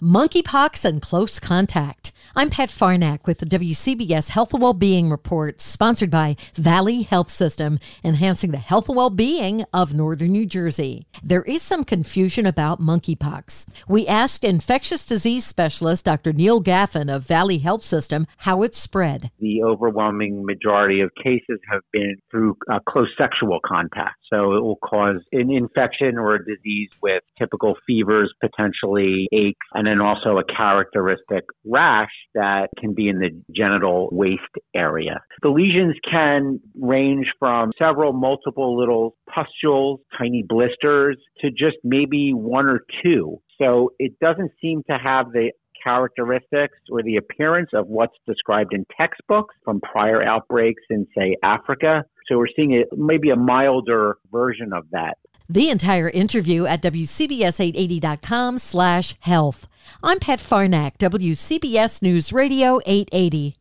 Monkeypox and close contact. I'm Pat Farnack with the WCBS Health and Wellbeing Report, sponsored by Valley Health System, enhancing the health and well-being of Northern New Jersey. There is some confusion about monkeypox. We asked infectious disease specialist Dr. Neil Gaffin of Valley Health System how it spread. The overwhelming majority of cases have been through uh, close sexual contact. So it will cause an infection or a disease with typical fevers, potentially aches, and then also a characteristic rash that can be in the genital waist area. The lesions can range from several multiple little pustules, tiny blisters, to just maybe one or two. So it doesn't seem to have the characteristics or the appearance of what's described in textbooks from prior outbreaks in, say, Africa. So we're seeing it maybe a milder version of that. The entire interview at WCBS880.com slash health. I'm Pat Farnack, WCBS News Radio 880.